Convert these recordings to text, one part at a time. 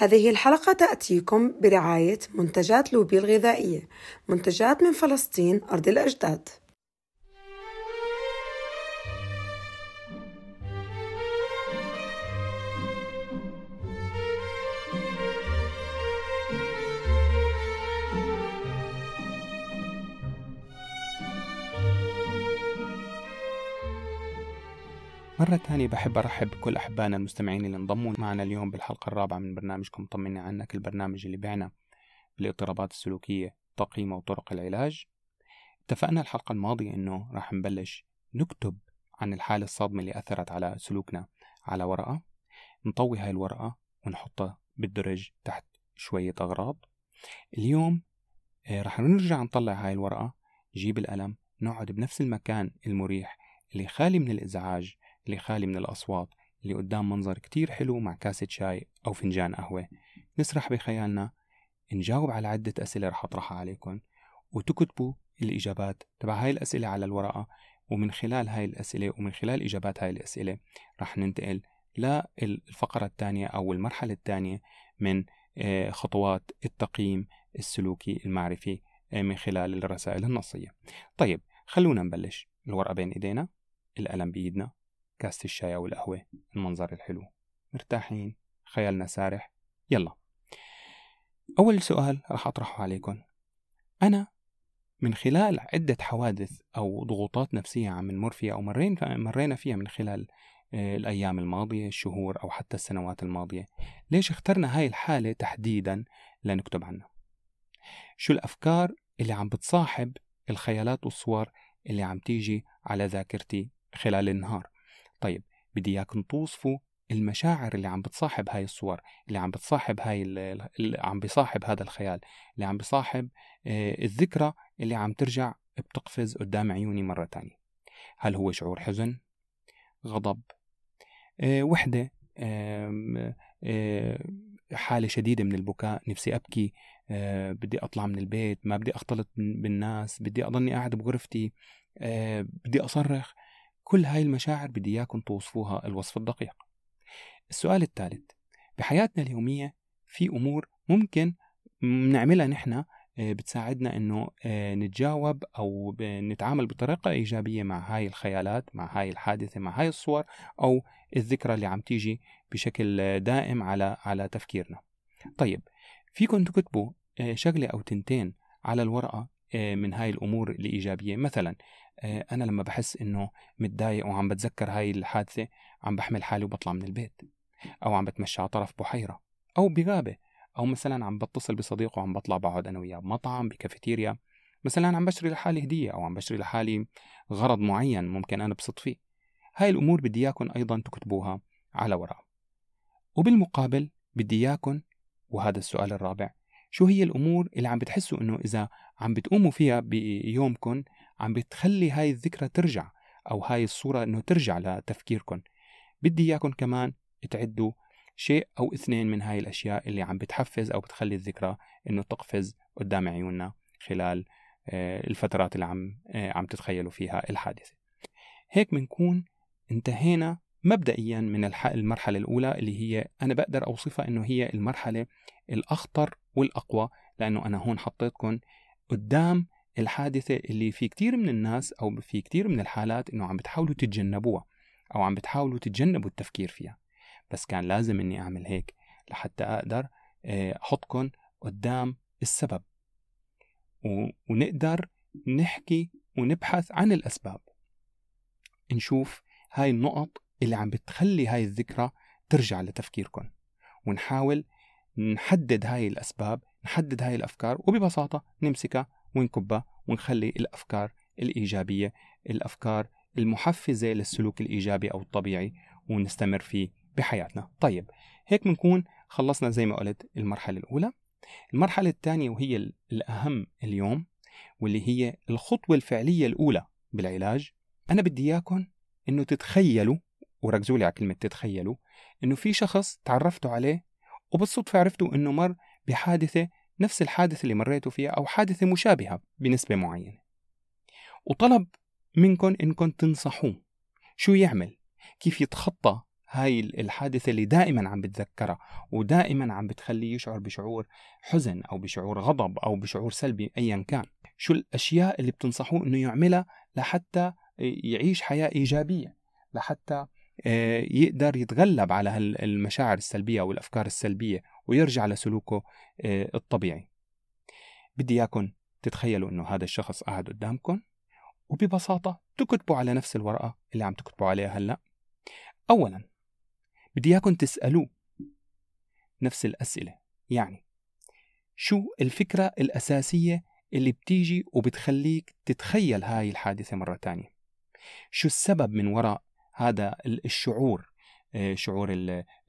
هذه الحلقة تأتيكم برعاية منتجات لوبي الغذائية منتجات من فلسطين أرض الأجداد. مرة تانية بحب أرحب بكل أحبائنا المستمعين اللي انضموا معنا اليوم بالحلقة الرابعة من برنامجكم طمني عنك البرنامج اللي بيعنى بالاضطرابات السلوكية تقييم وطرق العلاج. اتفقنا الحلقة الماضية إنه راح نبلش نكتب عن الحالة الصادمة اللي أثرت على سلوكنا على ورقة. نطوي هاي الورقة ونحطها بالدرج تحت شوية أغراض. اليوم آه، راح نرجع نطلع هاي الورقة نجيب القلم نقعد بنفس المكان المريح اللي خالي من الإزعاج اللي خالي من الأصوات اللي قدام منظر كتير حلو مع كاسة شاي أو فنجان قهوة. نسرح بخيالنا نجاوب على عدة أسئلة رح أطرحها عليكم وتكتبوا الإجابات تبع هاي الأسئلة على الورقة ومن خلال هاي الأسئلة ومن خلال إجابات هاي الأسئلة رح ننتقل للفقرة الثانية أو المرحلة الثانية من آه، خطوات التقييم السلوكي المعرفي آه، من خلال الرسائل النصية. طيب خلونا نبلش. الورقة بين إيدينا القلم بإيدنا كاسة الشاي أو القهوة المنظر الحلو مرتاحين خيالنا سارح. يلا. أول سؤال راح أطرحه عليكم. أنا من خلال عدة حوادث أو ضغوطات نفسية عم نمر فيها أو مرين مرينا فيها من خلال آه، الأيام الماضية الشهور أو حتى السنوات الماضية ليش اخترنا هاي الحالة تحديدا لنكتب عنها؟ شو الأفكار اللي عم بتصاحب الخيالات والصور اللي عم تيجي على ذاكرتي خلال النهار؟ طيب بدي إياكم توصفوا المشاعر اللي عم بتصاحب هاي الصور اللي عم بتصاحب هاي اللي عم بصاحب هذا الخيال اللي عم بصاحب آه، الذكرى اللي عم ترجع بتقفز قدام عيوني مرة تانية. هل هو شعور حزن؟ غضب؟ آه، وحدة؟ آه، حالة شديدة من البكاء نفسي أبكي بدي أطلع من البيت ما بدي أختلط بالناس بدي أضلني قاعد بغرفتي بدي أصرخ. كل هاي المشاعر بدي إياكم توصفوها الوصف الدقيق السؤال الثالث بحياتنا اليومية في أمور ممكن نعملها نحن آه، بتساعدنا إنه آه، نتجاوب أو نتعامل بطريقة إيجابية مع هاي الخيالات مع هاي الحادثة مع هاي الصور أو الذكرى اللي عم تيجي بشكل دائم على على تفكيرنا. طيب فيكم تكتبوا آه، شغلة أو تنتين على الورقة من هاي الأمور الإيجابية مثلا أنا لما بحس إنه متضايق وعم بتذكر هاي الحادثة عم بحمل حالي وبطلع من البيت أو عم بتمشى على طرف بحيرة أو بغابة أو مثلا عم بتصل بصديق وعم بطلع بقعد أنا وياه بمطعم بكافيتيريا مثلا عم بشتري لحالي هدية أو عم بشتري لحالي غرض معين ممكن أنا بسط فيه. هاي الأمور بدي اياكم أيضا تكتبوها على ورقة. وبالمقابل بدي اياكم وهذا السؤال الرابع شو هي الأمور اللي عم بتحسوا إنه إذا عم بتقوموا فيها بيومكم عم بتخلي هاي الذكرى ترجع أو هاي الصورة إنه ترجع لتفكيركم بدي إياكم كمان تعدوا شيء أو اثنين من هاي الأشياء اللي عم بتحفز أو بتخلي الذكرى إنه تقفز قدام عيوننا خلال آه، الفترات اللي عم آه، عم تتخيلوا فيها الحادثة. هيك بنكون انتهينا مبدئيا من المرحلة الأولى اللي هي أنا بقدر أوصفها إنه هي المرحلة الأخطر والأقوى لأنه أنا هون حطيتكم قدام الحادثة اللي في كتير من الناس أو في كتير من الحالات إنه عم بتحاولوا تتجنبوها أو عم بتحاولوا تتجنبوا التفكير فيها. بس كان لازم إني أعمل هيك لحتى أقدر آه، أحطكم قدام السبب. ونقدر نحكي ونبحث عن الأسباب. نشوف هاي النقط اللي عم بتخلي هاي الذكرى ترجع لتفكيركم ونحاول نحدد هاي الأسباب نحدد هاي الأفكار وببساطة نمسكها ونكبها ونخلي الأفكار الإيجابية الأفكار المحفزة للسلوك الإيجابي أو الطبيعي ونستمر فيه بحياتنا. طيب هيك بنكون خلصنا زي ما قلت المرحلة الأولى. المرحلة الثانية وهي الأهم اليوم واللي هي الخطوة الفعلية الأولى بالعلاج. أنا بدي إياكم إنه تتخيلوا وركزوا لي على كلمة تتخيلوا إنه في شخص تعرفتوا عليه وبالصدفة عرفتوا إنه مر بحادثة نفس الحادثة اللي مريتوا فيها أو حادثة مشابهة بنسبة معينة. وطلب منكم إنكم تنصحوه شو يعمل كيف يتخطى هاي الحادثة اللي دائما عم بتذكرها ودائما عم بتخليه يشعر بشعور حزن أو بشعور غضب أو بشعور سلبي أيا كان. شو الأشياء اللي بتنصحوه أنه يعملها لحتى يعيش حياة إيجابية لحتى يقدر يتغلب على المشاعر السلبية أو الأفكار السلبية ويرجع لسلوكه آه، الطبيعي. بدي إياكم تتخيلوا أنه هذا الشخص قاعد قدامكم وببساطة تكتبوا على نفس الورقة اللي عم تكتبوا عليها هلأ. أولا بدي إياكم تسألوه نفس الأسئلة يعني شو الفكرة الأساسية اللي بتيجي وبتخليك تتخيل هاي الحادثة مرة تانية؟ شو السبب من وراء هذا الشعور آه، شعور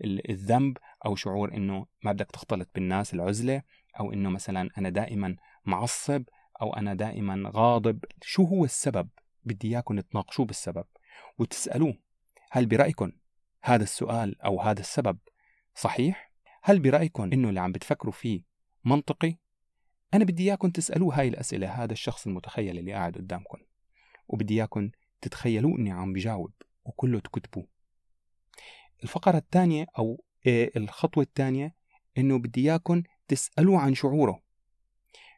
الذنب أو شعور إنه ما بدك تختلط بالناس العزلة أو إنه مثلا أنا دائما معصب أو أنا دائما غاضب. شو هو السبب؟ بدي إياكم تناقشوه بالسبب وتسألوه. هل برايكم هذا السؤال أو هذا السبب صحيح؟ هل برايكم إنه اللي عم بتفكروا فيه منطقي؟ أنا بدي اياكم تسألوه هاي الأسئلة هذا الشخص المتخيل اللي قاعد قدامكم وبدي اياكم تتخيلوا إني عم بجاوب. وكله تكتبوه الفقرة الثانية أو آه، الخطوة الثانية إنه بدي إياكم تسألوا عن شعوره.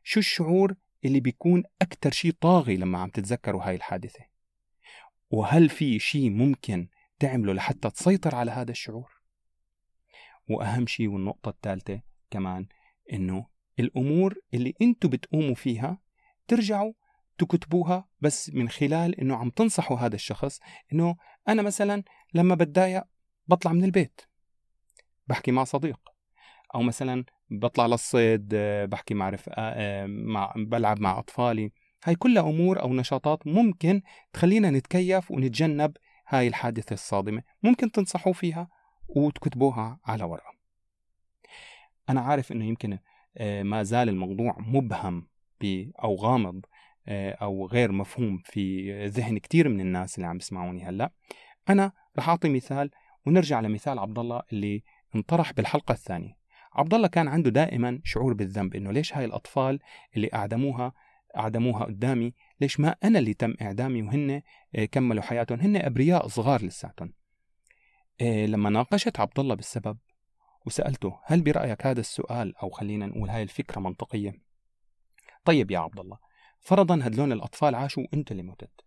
شو الشعور اللي بيكون أكتر شيء طاغي لما عم تتذكروا هاي الحادثة؟ وهل في شيء ممكن تعمله لحتى تسيطر على هذا الشعور؟ وأهم شيء والنقطة الثالثة كمان إنه الأمور اللي أنتوا بتقوموا فيها ترجعوا تكتبوها بس من خلال إنه عم تنصحوا هذا الشخص إنه أنا مثلا لما بتضايق بطلع من البيت. بحكي مع صديق. أو مثلا بطلع للصيد بحكي مع رفقة آه، مع بلعب مع أطفالي. هاي كلها أمور أو نشاطات ممكن تخلينا نتكيف ونتجنب هاي الحادثة الصادمة. ممكن تنصحوا فيها وتكتبوها على ورقة. أنا عارف أنه يمكن آه، ما زال الموضوع مبهم أو غامض آه، أو غير مفهوم في ذهن كثير من الناس اللي عم بيسمعوني هلأ. أنا رح أعطي مثال ونرجع لمثال عبد الله اللي انطرح بالحلقة الثانية. عبد الله كان عنده دائما شعور بالذنب إنه ليش هاي الأطفال اللي أعدموها أعدموها قدامي ليش ما أنا اللي تم إعدامي وهن آه، كملوا حياتهم؟ هن أبرياء صغار لساتهم. آه، لما ناقشت عبد الله بالسبب وسألته هل برأيك هذا السؤال أو خلينا نقول هاي الفكرة منطقية؟ طيب يا عبد الله فرضا هدلون الأطفال عاشوا وأنت اللي متت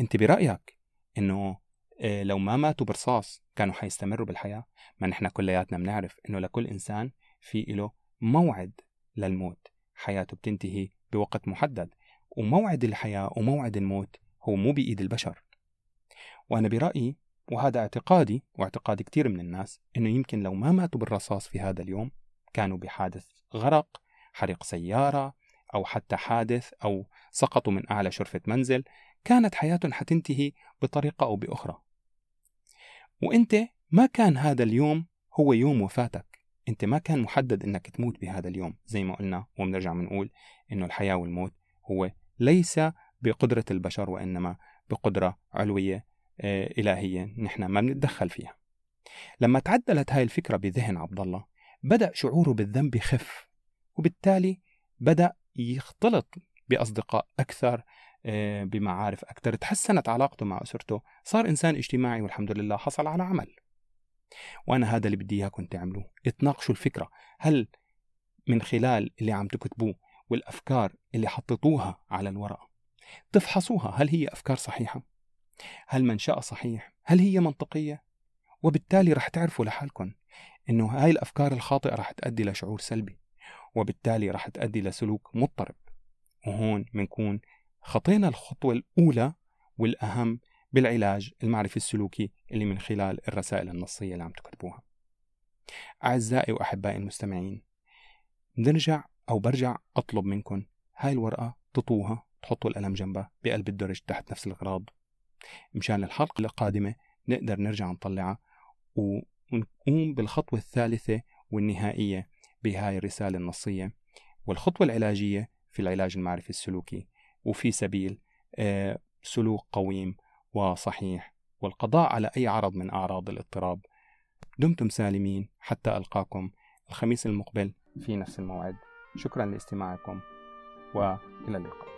أنت برأيك أنه آه، لو ما ماتوا برصاص كانوا حيستمروا بالحياة؟ ما نحن كلياتنا بنعرف أنه لكل إنسان في له موعد للموت. حياته بتنتهي بوقت محدد وموعد الحياة وموعد الموت هو مو بإيد البشر. وأنا برأيي وهذا اعتقادي واعتقاد كثير من الناس أنه يمكن لو ما ماتوا بالرصاص في هذا اليوم كانوا بحادث غرق حريق سيارة أو حتى حادث أو سقطوا من أعلى شرفة منزل كانت حياتهم حتنتهي بطريقة أو بأخرى. وأنت ما كان هذا اليوم هو يوم وفاتك. أنت ما كان محدد أنك تموت بهذا اليوم زي ما قلنا وبنرجع بنقول أنه الحياة والموت هو ليس بقدرة البشر وإنما بقدرة علوية آه، إلهية نحن ما بنتدخل فيها. لما تعدلت هاي الفكرة بذهن عبد الله بدأ شعوره بالذنب يخف وبالتالي بدأ يختلط بأصدقاء أكثر آه، بمعارف أكثر. تحسنت علاقته مع أسرته. صار إنسان اجتماعي والحمد لله. حصل على عمل. وأنا هذا اللي بدي إياكم تعملوه اتناقشوا الفكرة. هل من خلال اللي عم تكتبوه والأفكار اللي حطيتوها على الورقة تفحصوها؟ هل هي أفكار صحيحة؟ هل منشأها صحيح؟ هل هي منطقية؟ وبالتالي رح تعرفوا لحالكم إنه هاي الأفكار الخاطئة رح تؤدي لشعور سلبي. وبالتالي راح تؤدي لسلوك مضطرب. وهون بنكون خطينا الخطوة الأولى والأهم بالعلاج المعرفي السلوكي اللي من خلال الرسائل النصية اللي عم تكتبوها. أعزائي وأحبائي المستمعين بنرجع أو برجع أطلب منكم هاي الورقة تطوها تحطوا القلم جنبها بقلب الدرج تحت نفس الأغراض مشان الحلقة القادمة نقدر نرجع نطلعها ونقوم بالخطوة الثالثة والنهائية بهاي الرسالة النصية والخطوة العلاجية في العلاج المعرفي السلوكي. وفي سبيل آه، سلوك قويم وصحيح والقضاء على أي عرض من أعراض الاضطراب. دمتم سالمين حتى ألقاكم الخميس المقبل في نفس الموعد. شكرا لاستماعكم وإلى اللقاء.